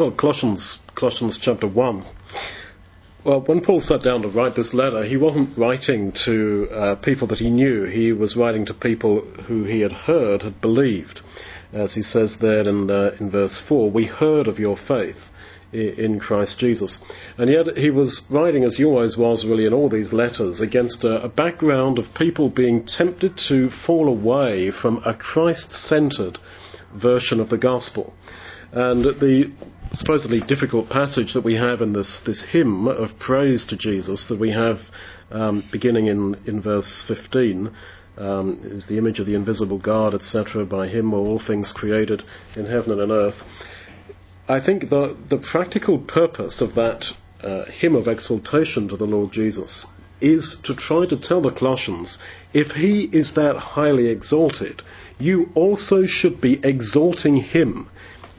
Well, Colossians, Colossians chapter 1. Well, when Paul sat down to write this letter, he wasn't writing to uh, people that he knew. He was writing to people who he had heard, had believed. As he says there in, uh, in verse 4, we heard of your faith in Christ Jesus. And yet he was writing, as he always was really in all these letters, against a, a background of people being tempted to fall away from a Christ-centered version of the gospel. And the supposedly difficult passage that we have in this, this hymn of praise to Jesus that we have um, beginning in, in verse 15 um, is the image of the invisible God, etc. By him were all things created in heaven and on earth. I think the, the practical purpose of that uh, hymn of exaltation to the Lord Jesus is to try to tell the Colossians if he is that highly exalted, you also should be exalting him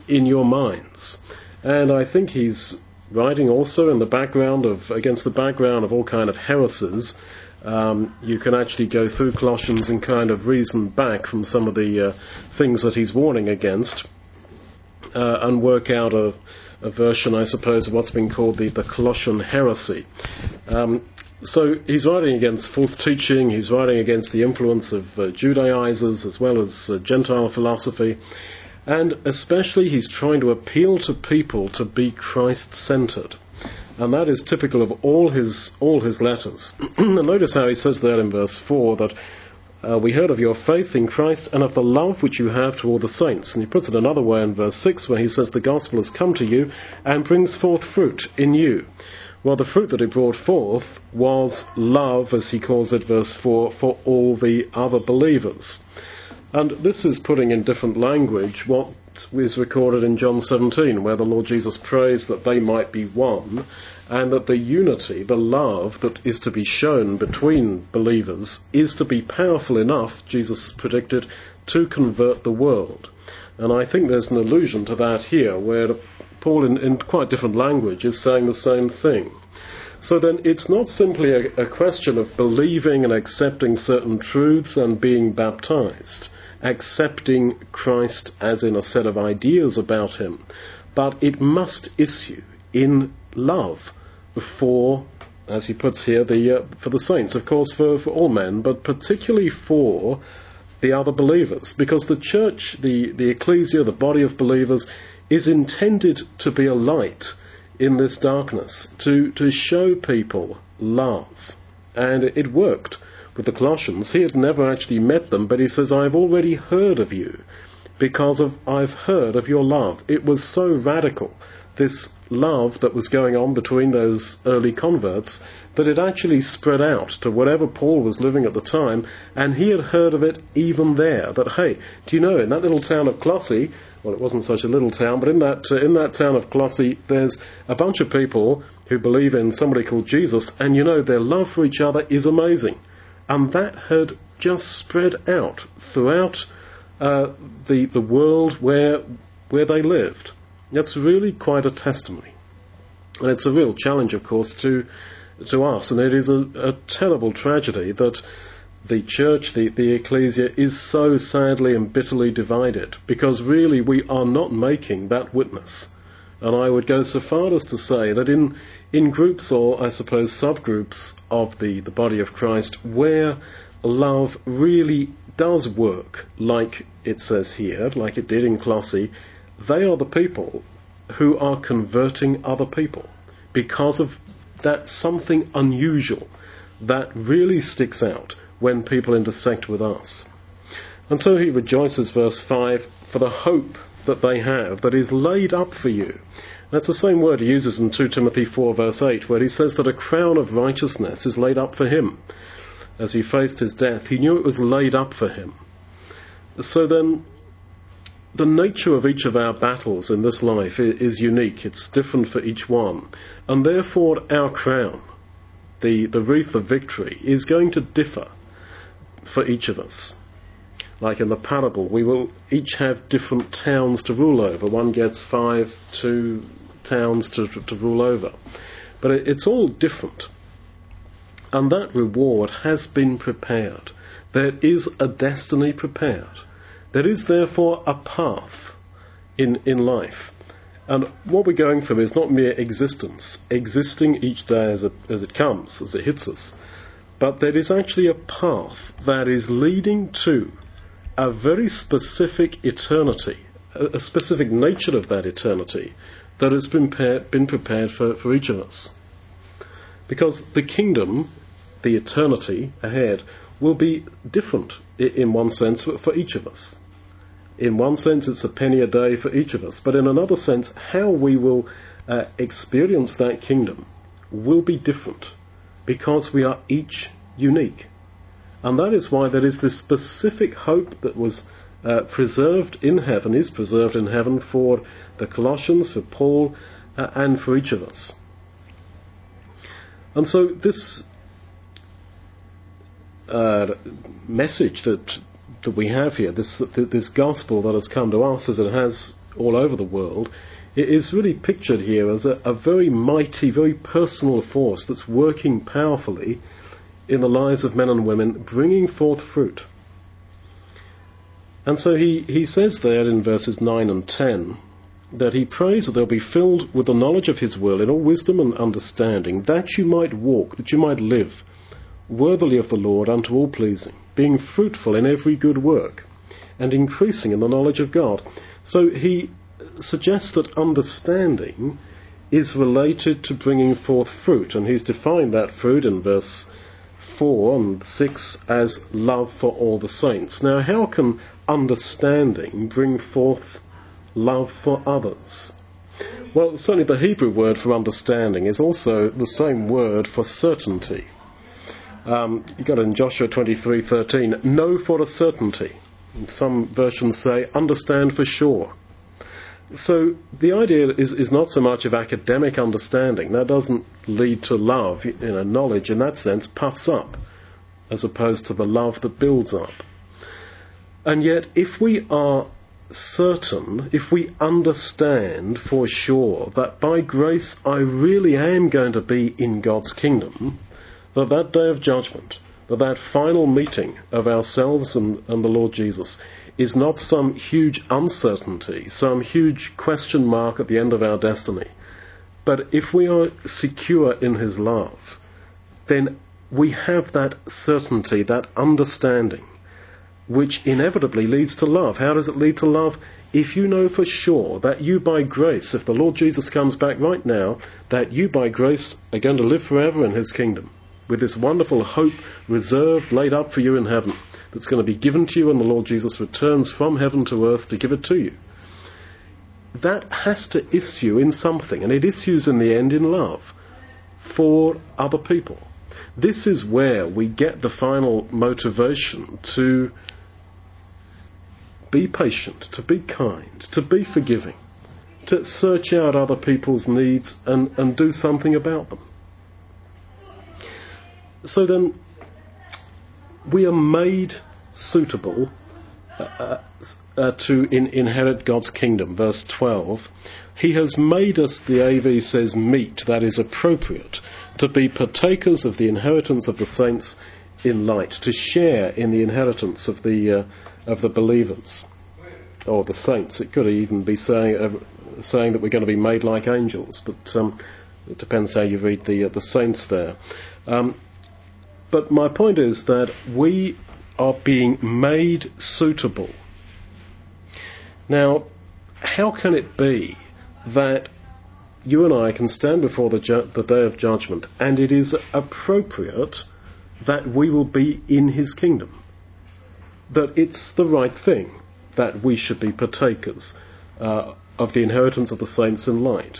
in your minds. And I think he's writing also in the background of, against the background of all kind of heresies. Um, you can actually go through Colossians and kind of reason back from some of the uh, things that he's warning against uh, and work out a, a, version, I suppose, of what's been called the, the Colossian heresy. Um, so he's writing against false teaching, he's writing against the influence of uh, Judaizers as well as uh, Gentile philosophy, and especially he's trying to appeal to people to be Christ centered. And that is typical of all his all his letters. and notice how he says there in verse four that uh, we heard of your faith in Christ and of the love which you have to all the saints. And he puts it another way in verse 6 where he says the gospel has come to you and brings forth fruit in you. Well, the fruit that it brought forth was love, as he calls it, verse 4, for all the other believers. And this is putting in different language what is recorded in John 17, where the Lord Jesus prays that they might be one, and that the unity, the love that is to be shown between believers, is to be powerful enough, Jesus predicted, to convert the world. And I think there's an allusion to that here, where Paul, in, in quite different language, is saying the same thing. So then it's not simply a, a, question of believing and accepting certain truths and being baptized, accepting Christ as in a set of ideas about him, but it must issue in love for, as he puts here, the, uh, for the saints, of course, for, for all men, but particularly for the other believers, because the church, the, the ecclesia, the body of believers, is intended to be a light in this darkness, to, to show people love. And it worked with the Colossians. He had never actually met them, but he says, I've already heard of you because of I've heard of your love. It was so radical, this love that was going on between those early converts, that it actually spread out to wherever Paul was living at the time, and he had heard of it even there. That hey, do you know in that little town of Colossae, well, it wasn't such a little town, but in that uh, in that town of Colossae, there's a bunch of people who believe in somebody called Jesus, and you know their love for each other is amazing, and that had just spread out throughout uh, the the world where where they lived. That's really quite a testimony, and it's a real challenge, of course, to to us, and it is a, a terrible tragedy that the church, the, the ecclesia, is so sadly and bitterly divided because really we are not making that witness. And I would go so far as to say that in, in groups or, I suppose, subgroups of the, the body of Christ where love really does work, like it says here, like it did in Colossae, they are the people who are converting other people because of that something unusual that really sticks out when people intersect with us. And so he rejoices, verse 5, for the hope that they have that is laid up for you. That's the same word he uses in 2 Timothy 4, verse 8, where he says that a crown of righteousness is laid up for him. As he faced his death, he knew it was laid up for him. So then, the nature of each of our battles in this life is unique. It's different for each one. And therefore, our crown, the, the wreath of victory, is going to differ for each of us. Like in the parable, we will each have different towns to rule over. One gets five, two towns to, to rule over. But it, it's all different. And that reward has been prepared. There is a destiny prepared. There is therefore a path in, in life. And what we're going through is not mere existence, existing each day as it, as it comes, as it hits us, but there is actually a path that is leading to a very specific eternity, a, a specific nature of that eternity that has been, been prepared for, for each of us. Because the kingdom, the eternity ahead, will be different in one sense for each of us. In one sense, it's a penny a day for each of us, but in another sense, how we will uh, experience that kingdom will be different because we are each unique. And that is why there is this specific hope that was uh, preserved in heaven, is preserved in heaven for the Colossians, for Paul, uh, and for each of us. And so this uh, message that that we have here, this this gospel that has come to us as it has all over the world, it is really pictured here as a, a very mighty, very personal force that's working powerfully in the lives of men and women, bringing forth fruit. And so he, he says there in verses 9 and 10 that he prays that they'll be filled with the knowledge of his will in all wisdom and understanding, that you might walk, that you might live worthily of the Lord unto all pleasing, being fruitful in every good work, and increasing in the knowledge of God. So he suggests that understanding is related to bringing forth fruit, and he's defined that fruit in verse 4 and 6 as love for all the saints. Now, how can understanding bring forth love for others? Well, certainly the Hebrew word for understanding is also the same word for certainty. Um, you got it in Joshua 23:13. Know for a certainty. Some versions say understand for sure. So the idea is, is not so much of academic understanding. That doesn't lead to love. You know, knowledge in that sense puffs up, as opposed to the love that builds up. And yet, if we are certain, if we understand for sure that by grace I really am going to be in God's kingdom, that that day of judgment, that that final meeting of ourselves and, and the Lord Jesus is not some huge uncertainty, some huge question mark at the end of our destiny. But if we are secure in His love, then we have that certainty, that understanding, which inevitably leads to love. How does it lead to love? If you know for sure that you by grace, if the Lord Jesus comes back right now, that you by grace are going to live forever in His kingdom with this wonderful hope reserved, laid up for you in heaven, that's going to be given to you when the Lord Jesus returns from heaven to earth to give it to you. That has to issue in something, and it issues in the end in love for other people. This is where we get the final motivation to be patient, to be kind, to be forgiving, to search out other people's needs and, and do something about them. So then, we are made suitable uh, uh, uh, to in, inherit God's kingdom. Verse 12. He has made us, the AV says, meet, that is appropriate, to be partakers of the inheritance of the saints in light, to share in the inheritance of the, uh, of the believers, or the saints. It could even be saying, uh, saying that we're going to be made like angels, but um, it depends how you read the, uh, the saints there. Um, but my point is that we are being made suitable. Now, how can it be that you and I can stand before the, ju- the day of judgment and it is appropriate that we will be in his kingdom? That it's the right thing that we should be partakers uh, of the inheritance of the saints in light.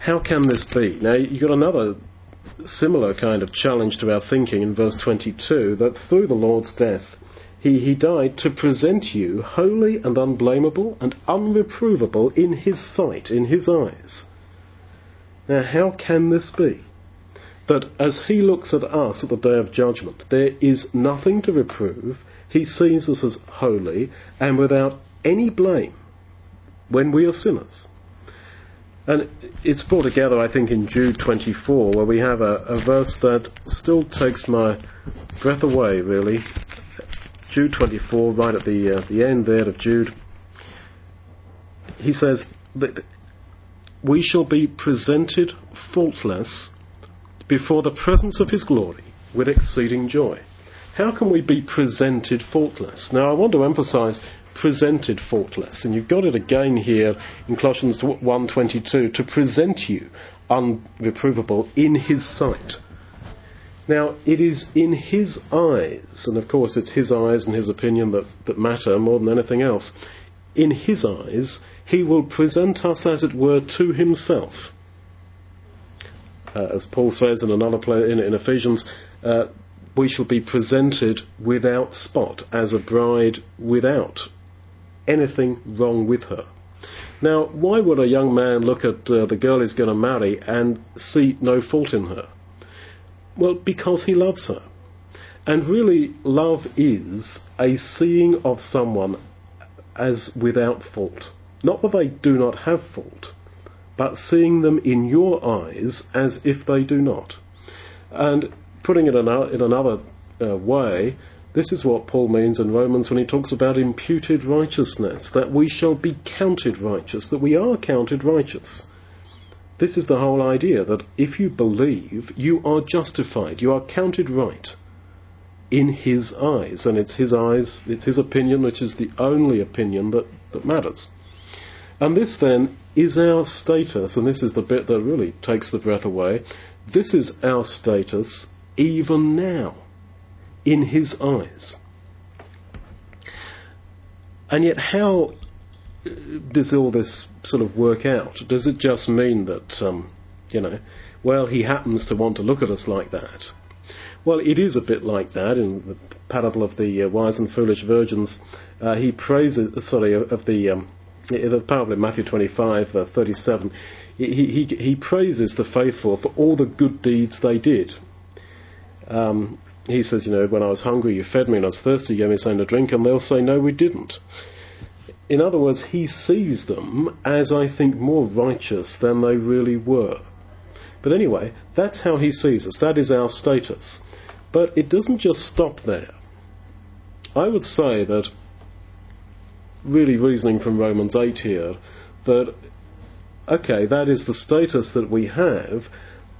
How can this be? Now, you've got another similar kind of challenge to our thinking in verse 22 that through the Lord's death, he, he died to present you holy and unblameable and unreprovable in his sight, in his eyes. Now, how can this be? That as he looks at us at the day of judgment, there is nothing to reprove. He sees us as holy and without any blame when we are sinners. And it's brought together, I think, in Jude 24, where we have a, a verse that still takes my breath away, really. Jude 24, right at the, uh, the end there of Jude. he says that we shall be presented faultless before the presence of his glory with exceeding joy. How can we be presented faultless? Now, I want to emphasize presented faultless, and you've got it again here in Colossians 1:22 to present you unreprovable in his sight. Now, it is in his eyes, and of course it's his eyes and his opinion that, that matter more than anything else. In his eyes, he will present us, as it were, to himself. Uh, as Paul says in another in, in Ephesians, uh, we shall be presented without spot, as a bride without anything wrong with her. Now, why would a young man look at uh, the girl he's going to marry and see no fault in her? Well, because he loves her. And really, love is a seeing of someone as without fault. Not that they do not have fault, but seeing them in your eyes as if they do not. And putting it in another uh, way, this is what Paul means in Romans when he talks about imputed righteousness, that we shall be counted righteous, that we are counted righteous. This is the whole idea that if you believe, you are justified, you are counted right in his eyes, and it's his eyes, it's his opinion which is the only opinion that, that matters. And this then is our status, and this is the bit that really takes the breath away. This is our status even now in his eyes. And yet, how does all this sort of work out? Does it just mean that, um, you know, well, he happens to want to look at us like that? Well, it is a bit like that in the parable of the uh, wise and foolish virgins. Uh, he praises, sorry, of the um, the parable in Matthew 25, uh, 37. He, he, he praises the faithful for all the good deeds they did. Um, he says, you know, when I was hungry, you fed me, and I was thirsty, you gave me something to drink, and they'll say, no, we didn't. In other words, he sees them as, I think, more righteous than they really were. But anyway, that's how he sees us. That is our status. But it doesn't just stop there. I would say that, really reasoning from Romans 8 here, that, okay, that is the status that we have,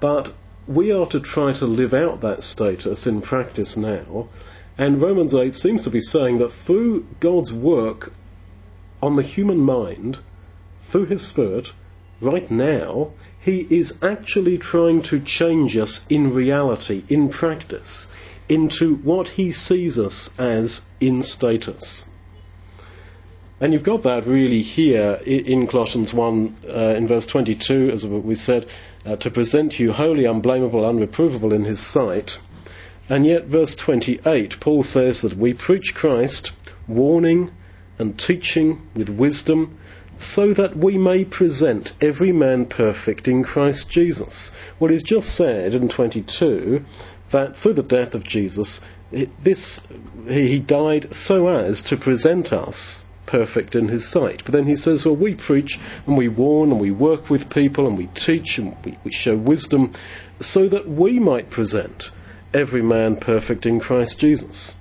but we are to try to live out that status in practice now. And Romans 8 seems to be saying that through God's work on the human mind, through His Spirit, right now, He is actually trying to change us in reality, in practice, into what He sees us as in status. And you've got that really here in Colossians 1 uh, in verse 22, as we said, uh, to present you holy, unblameable, unreprovable in his sight. And yet, verse 28, Paul says that we preach Christ, warning and teaching with wisdom, so that we may present every man perfect in Christ Jesus. Well, he's just said in 22 that through the death of Jesus, this, he died so as to present us perfect in his sight. But then he says, well, we preach and we warn and we work with people and we teach and we, we show wisdom so that we might present every man perfect in Christ Jesus.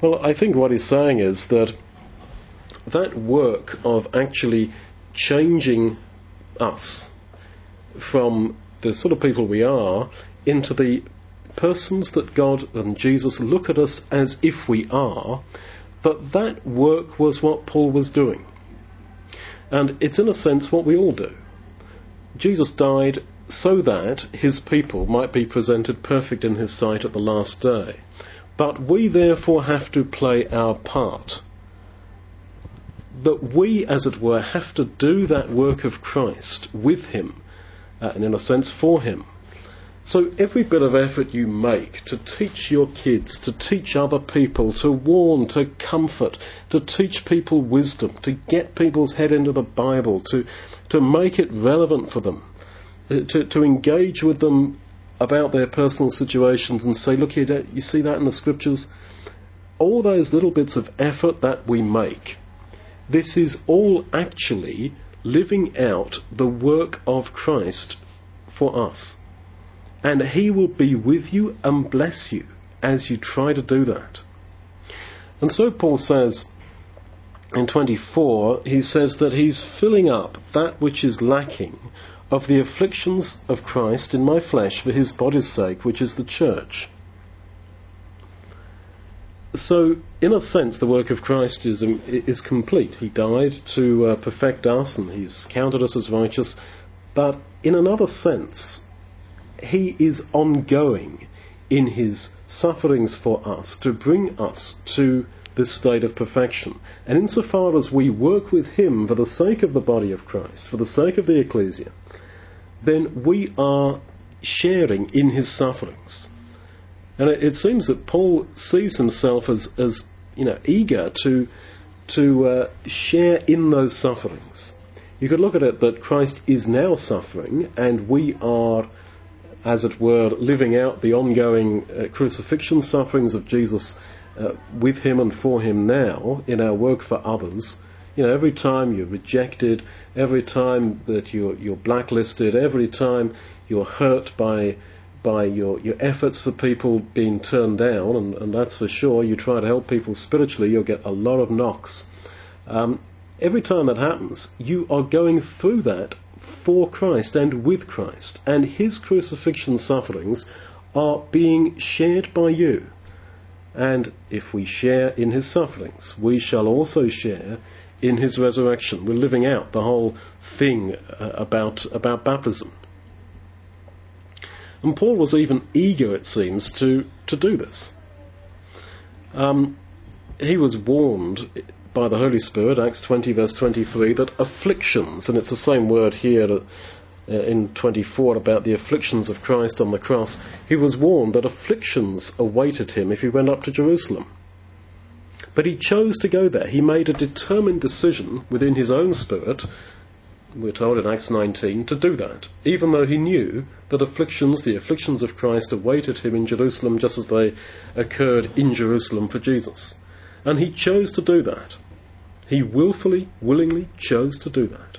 Well, I think what he's saying is that that work of actually changing us from the sort of people we are into the persons that God and Jesus look at us as if we are but that work was what Paul was doing. And it's in a sense what we all do. Jesus died so that his people might be presented perfect in his sight at the last day. But we therefore have to play our part. That we, as it were, have to do that work of Christ with him, uh, and in a sense for him. So every bit of effort you make to teach your kids, to teach other people, to warn, to comfort, to teach people wisdom, to get people's head into the Bible, to, to make it relevant for them, uh, to, to engage with them about their personal situations and say, look here, you see that in the scriptures? All those little bits of effort that we make, this is all actually living out the work of Christ for us and He will be with you and bless you as you try to do that. And so Paul says in 24, he says that he's filling up that which is lacking of the afflictions of Christ in my flesh for his body's sake, which is the church. So, in a sense, the work of Christ is, um, is complete. He died to uh, perfect us and he's counted us as righteous. But in another sense, he is ongoing in his sufferings for us to bring us to this state of perfection. And insofar as we work with him for the sake of the body of Christ, for the sake of the ecclesia, then we are sharing in his sufferings. And it, it seems that Paul sees himself as, as you know, eager to, to uh, share in those sufferings. You could look at it that Christ is now suffering, and we are, as it were, living out the ongoing uh, crucifixion sufferings of Jesus uh, with Him and for Him now in our work for others. You know, every time you're rejected, every time that you're, you're blacklisted, every time you're hurt by by your, your efforts for people being turned down, and, and that's for sure. You try to help people spiritually, you'll get a lot of knocks. Um, every time that happens, you are going through that for Christ and with Christ, and His crucifixion sufferings are being shared by you. And if we share in His sufferings, we shall also share in his resurrection. We're living out the whole thing uh, about, about baptism. And Paul was even eager, it seems, to, to do this. Um, he was warned by the Holy Spirit, Acts 20, verse 23, that afflictions, and it's the same word here uh, in 24 about the afflictions of Christ on the cross, he was warned that afflictions awaited him if he went up to Jerusalem. But he chose to go there. He made a determined decision within his own spirit, we're told in Acts 19, to do that, even though he knew that afflictions, the afflictions of Christ, awaited him in Jerusalem just as they occurred in Jerusalem for Jesus. And he chose to do that. He willfully, willingly chose to do that.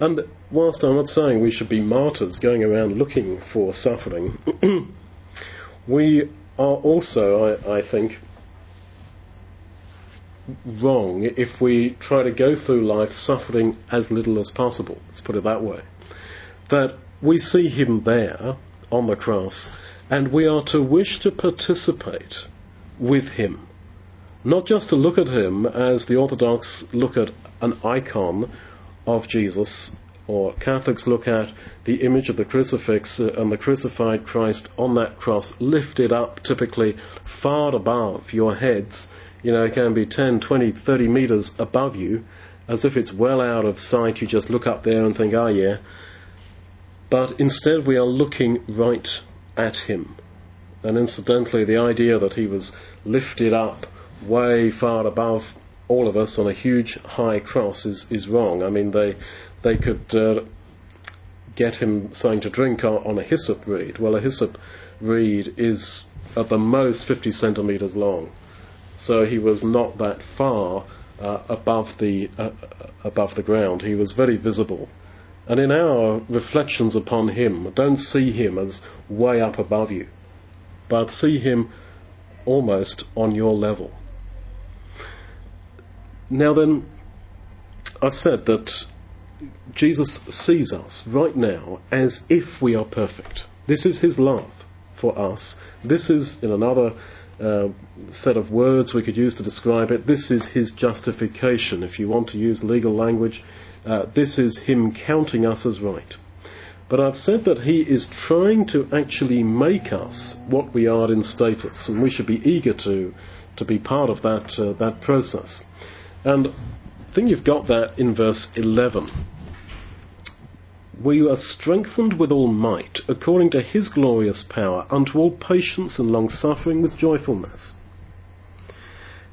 And whilst I'm not saying we should be martyrs going around looking for suffering, we are also, I, I think, wrong if we try to go through life suffering as little as possible. Let's put it that way. That we see him there on the cross and we are to wish to participate with him. Not just to look at him as the Orthodox look at an icon of Jesus, or Catholics look at the image of the crucifix uh, and the crucified Christ on that cross lifted up typically far above your heads you know, it can be 10, 20, 30 meters above you, as if it's well out of sight. You just look up there and think, ah, oh, yeah. But instead, we are looking right at him. And incidentally, the idea that he was lifted up way far above all of us on a huge high cross is, is wrong. I mean, they, they could uh, get him something to drink on, on a hyssop reed. Well, a hyssop reed is at the most 50 centimeters long so he was not that far uh, above the uh, above the ground. He was very visible. And in our reflections upon him, don't see him as way up above you, but see him almost on your level. Now then, I've said that Jesus sees us right now as if we are perfect. This is his love for us. This is, in another uh, set of words we could use to describe it. This is his justification. If you want to use legal language, uh, this is him counting us as right. But I've said that he is trying to actually make us what we are in status, and we should be eager to to be part of that uh, that process. And I think you've got that in verse 11 where you are strengthened with all might, according to his glorious power, unto all patience and long suffering with joyfulness.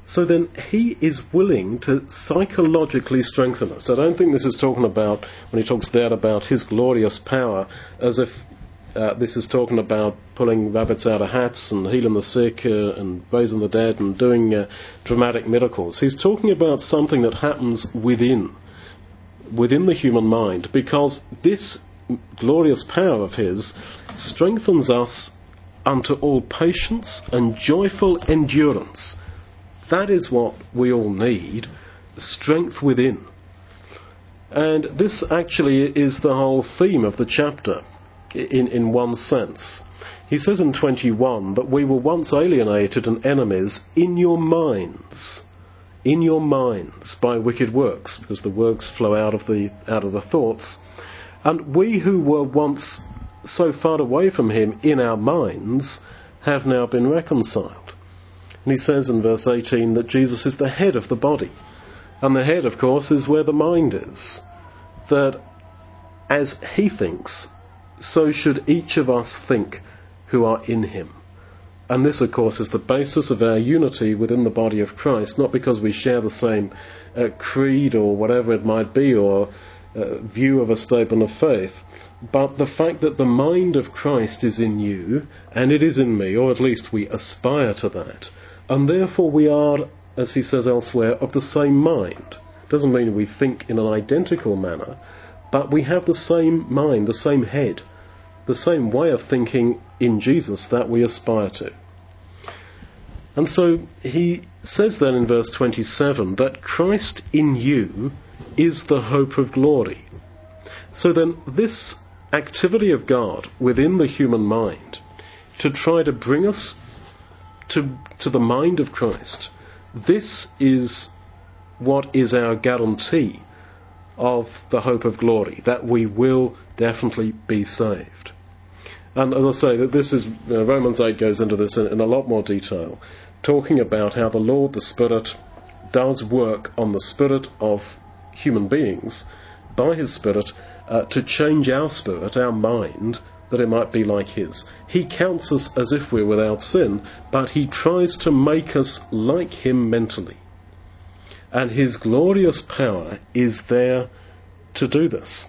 So then, he is willing to psychologically strengthen us. I don't think this is talking about, when he talks there about his glorious power, as if uh, this is talking about pulling rabbits out of hats and healing the sick uh, and raising the dead and doing uh, dramatic miracles. He's talking about something that happens within within the human mind because this glorious power of His strengthens us unto all patience and joyful endurance that is what we all need strength within. And this actually is the whole theme of the chapter, in, in one sense. He says in 21 that we were once alienated and enemies in your minds. In your minds by wicked works, because the works flow out of the, out of the thoughts. And we who were once so far away from him in our minds have now been reconciled. And he says in verse 18 that Jesus is the head of the body. And the head, of course, is where the mind is. That as he thinks, so should each of us think who are in him. And this, of course, is the basis of our unity within the body of Christ, not because we share the same uh, creed or whatever it might be, or uh, view of a statement of faith, but the fact that the mind of Christ is in you, and it is in me, or at least we aspire to that, and therefore we are, as he says elsewhere, of the same mind. Doesn't mean we think in an identical manner, but we have the same mind, the same head, the same way of thinking in Jesus that we aspire to. And so he says then in verse 27 that Christ in you is the hope of glory. So then, this activity of God within the human mind to try to bring us to, to the mind of Christ, this is what is our guarantee of the hope of glory, that we will definitely be saved. And as I say, that this is you know, Romans 8 goes into this in, in a lot more detail, talking about how the Lord, the Spirit, does work on the spirit of human beings by His Spirit uh, to change our spirit, our mind, that it might be like His. He counts us as if we're without sin, but He tries to make us like Him mentally. And His glorious power is there to do this.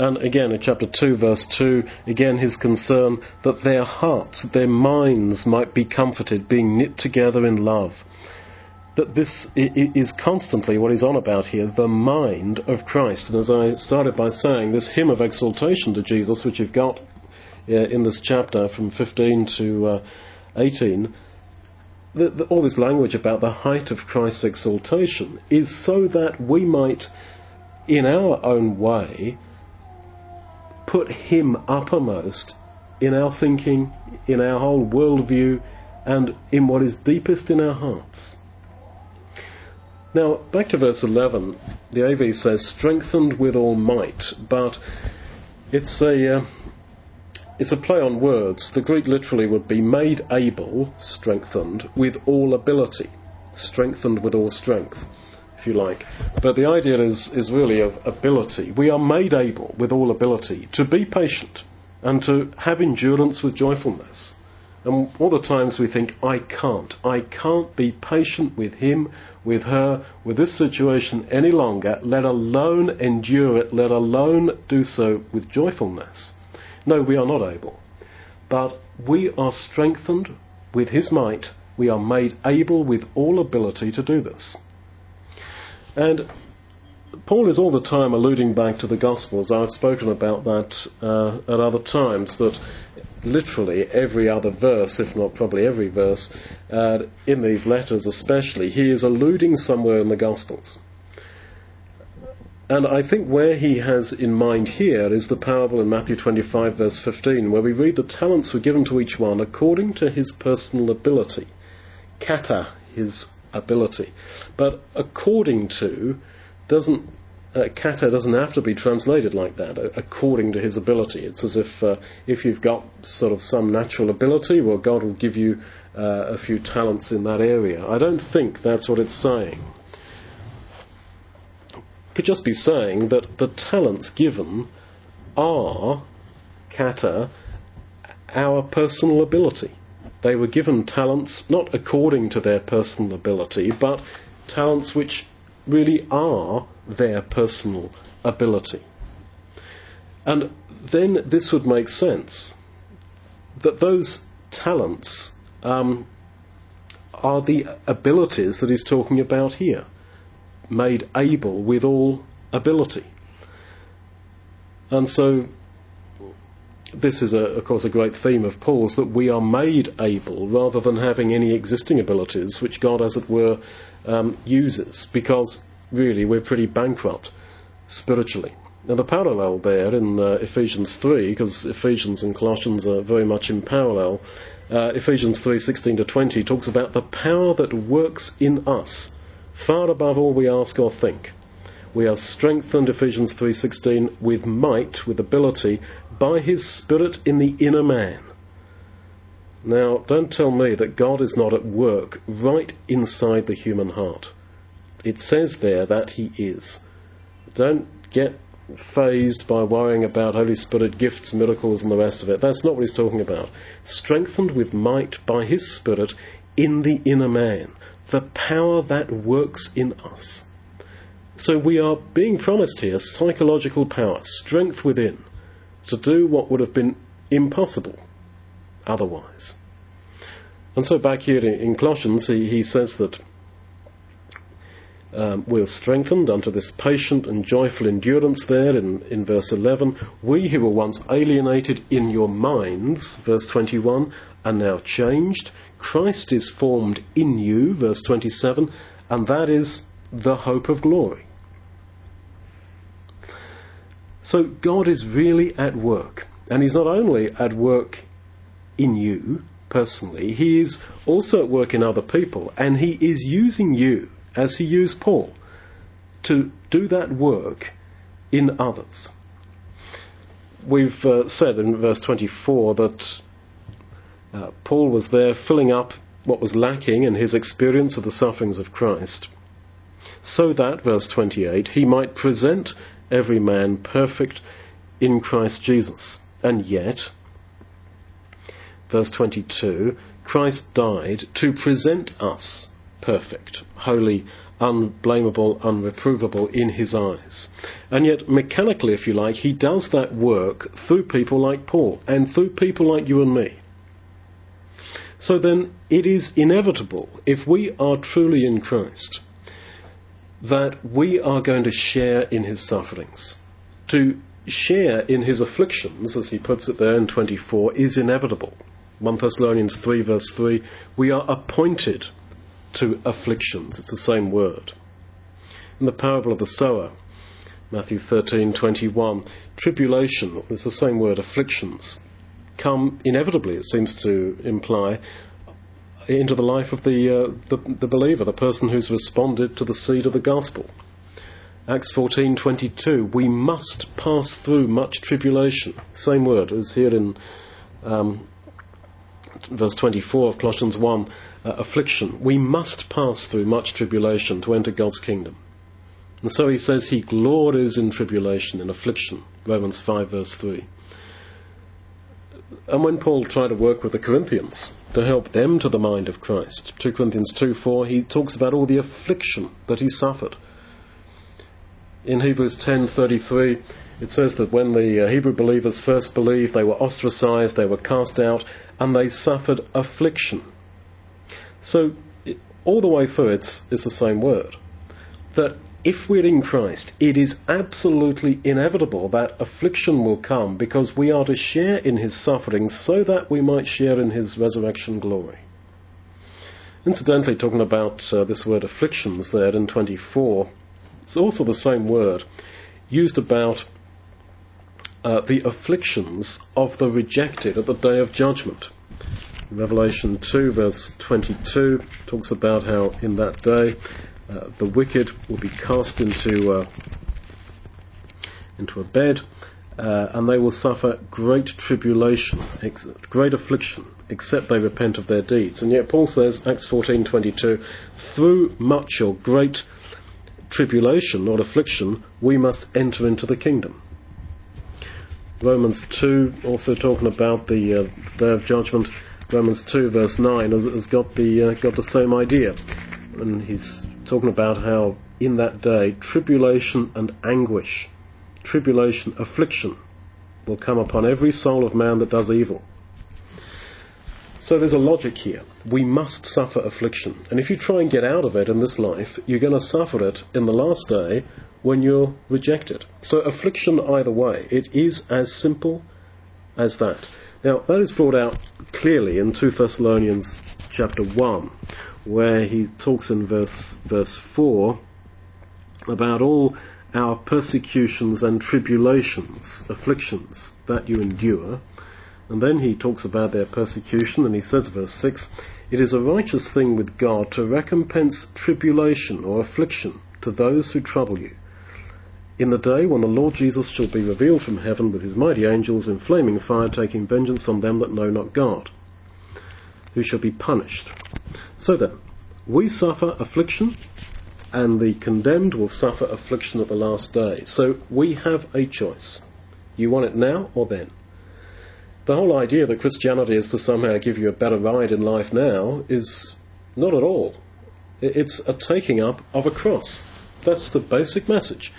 And again, in chapter 2, verse 2, again, his concern that their hearts, their minds might be comforted, being knit together in love. That this is constantly what he's on about here, the mind of Christ. And as I started by saying, this hymn of exaltation to Jesus, which you've got uh, in this chapter from 15 to uh, 18, the, the, all this language about the height of Christ's exaltation is so that we might, in our own way, put Him uppermost in our thinking, in our whole worldview, and in what is deepest in our hearts. Now, back to verse 11, the AV says, strengthened with all might, but it's a, uh, it's a play on words. The Greek literally would be made able, strengthened, with all ability, strengthened with all strength if you like. But the idea is, is really of ability. We are made able, with all ability, to be patient and to have endurance with joyfulness. And all the times we think, I can't. I can't be patient with him, with her, with this situation any longer, let alone endure it, let alone do so with joyfulness. No, we are not able. But we are strengthened with his might. We are made able with all ability to do this. And Paul is all the time alluding back to the Gospels. I've spoken about that uh, at other times, that literally every other verse, if not probably every verse, uh, in these letters especially, he is alluding somewhere in the Gospels. And I think where he has in mind here is the parable in Matthew 25, verse 15, where we read the talents were given to each one according to his personal ability. Kata, his ability. But according to doesn't uh, kata doesn't have to be translated like that, uh, according to his ability. It's as if uh, if you've got sort of some natural ability, well, God will give you uh, a few talents in that area. I don't think that's what it's saying. Could just be saying that the talents given are kata our personal ability. They were given talents not according to their personal ability, but talents which really are their personal ability. And then this would make sense that those talents um, are the abilities that he's talking about here, made able with all ability. And so this is, a, of course, a great theme of Paul's that we are made able rather than having any existing abilities which God, as it were, um, uses, because really we're pretty bankrupt spiritually. Now, the parallel there in uh, Ephesians 3, because Ephesians and Colossians are very much in parallel, uh, Ephesians 3:16 to 20 talks about the power that works in us, far above all we ask or think. We are strengthened, Ephesians 3:16, with might, with ability, by His Spirit in the inner man. Now, don't tell me that God is not at work right inside the human heart. It says there that He is. Don't get fazed by worrying about Holy Spirit gifts, miracles, and the rest of it. That's not what he's talking about. Strengthened with might by his Spirit in the inner man, the power that works in us. So we are being promised here psychological power, strength within, to do what would have been impossible otherwise. And so back here in Colossians, he, he says that um, we're strengthened unto this patient and joyful endurance there in, in verse 11. We who were once alienated in your minds, verse 21, are now changed. Christ is formed in you, verse 27, and that is the hope of glory. So God is really at work, and He's not only at work in you personally, He is also at work in other people, and He is using you as he used Paul, to do that work in others. We've uh, said in verse 24 that uh, Paul was there filling up what was lacking in his experience of the sufferings of Christ, so that, verse 28, he might present every man perfect in Christ Jesus. And yet, verse 22, Christ died to present us perfect, holy, unblameable, unreprovable in his eyes. And yet, mechanically, if you like, he does that work through people like Paul and through people like you and me. So then, it is inevitable, if we are truly in Christ, that we are going to share in his sufferings. To share in his afflictions, as he puts it there in 24, is inevitable. 1 Thessalonians 3 verse 3, we are appointed to afflictions. It's the same word. In the parable of the sower, Matthew 13:21, tribulation, it's the same word, afflictions, come inevitably, it seems to imply, into the life of the, uh, the, the believer, the person who's responded to the seed of the gospel. Acts 14:22, we must pass through much tribulation. Same word as here in um, verse 24 of Colossians 1 uh, affliction. We must pass through much tribulation to enter God's kingdom. And so he says he glories in tribulation, in affliction. Romans 5 verse 3. And when Paul tried to work with the Corinthians to help them to the mind of Christ, 2 Corinthians 2 4, he talks about all the affliction that he suffered. In Hebrews 10:33, it says that when the uh, Hebrew believers first believed, they were ostracized, they were cast out, and they suffered affliction. So, all the way through, it's, it's the same word. That if we're in Christ, it is absolutely inevitable that affliction will come because we are to share in his sufferings so that we might share in his resurrection glory. Incidentally, talking about uh, this word afflictions there in 24, it's also the same word used about uh, the afflictions of the rejected at the day of judgment. Revelation 2, verse 22, talks about how in that day uh, the wicked will be cast into, uh, into a bed uh, and they will suffer great tribulation, ex- great affliction, except they repent of their deeds. And yet Paul says, Acts 14:22, through much or great tribulation or affliction, we must enter into the kingdom. Romans 2, also talking about the uh, day of judgment, Romans 2 verse 9 has, has got the uh, got the same idea, and he's talking about how in that day tribulation and anguish, tribulation, affliction, will come upon every soul of man that does evil. So there's a logic here. We must suffer affliction. And if you try and get out of it in this life, you're going to suffer it in the last day when you're rejected. So affliction either way. It is as simple as that. Now, that is brought out clearly in 2 Thessalonians chapter 1, where he talks in verse, verse 4 about all our persecutions and tribulations, afflictions that you endure. And then he talks about their persecution, and he says, verse 6, It is a righteous thing with God to recompense tribulation or affliction to those who trouble you in the day when the Lord Jesus shall be revealed from heaven with his mighty angels in flaming fire, taking vengeance on them that know not God, who shall be punished. So then, we suffer affliction, and the condemned will suffer affliction at the last day. So we have a choice. You want it now or then? The whole idea that Christianity is to somehow give you a better ride in life now is not at all. It's a taking up of a cross. That's the basic message.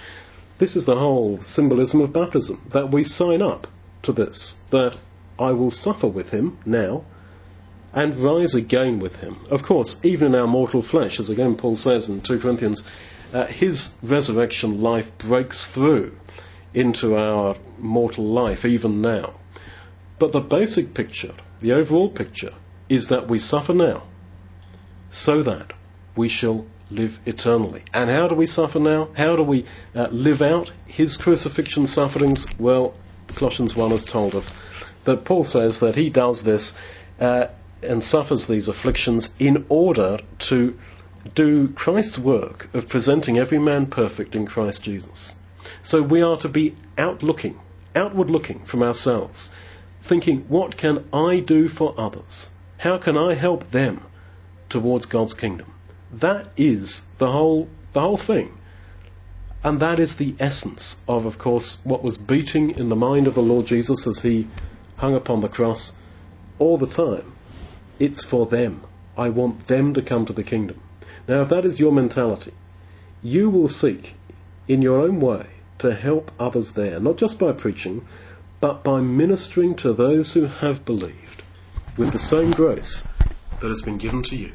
This is the whole symbolism of baptism, that we sign up to this, that I will suffer with him now and rise again with him. Of course, even in our mortal flesh, as again Paul says in 2 Corinthians, uh, his resurrection life breaks through into our mortal life even now. But the basic picture, the overall picture, is that we suffer now so that we shall live eternally. And how do we suffer now? How do we uh, live out his crucifixion sufferings? Well, Colossians 1 has told us that Paul says that he does this uh, and suffers these afflictions in order to do Christ's work of presenting every man perfect in Christ Jesus. So we are to be outlooking, outward looking from ourselves, thinking, what can I do for others? How can I help them towards God's kingdom? That is the whole, the whole thing. And that is the essence of, of course, what was beating in the mind of the Lord Jesus as he hung upon the cross all the time. It's for them. I want them to come to the kingdom. Now, if that is your mentality, you will seek in your own way to help others there, not just by preaching, but by ministering to those who have believed with the same grace that has been given to you.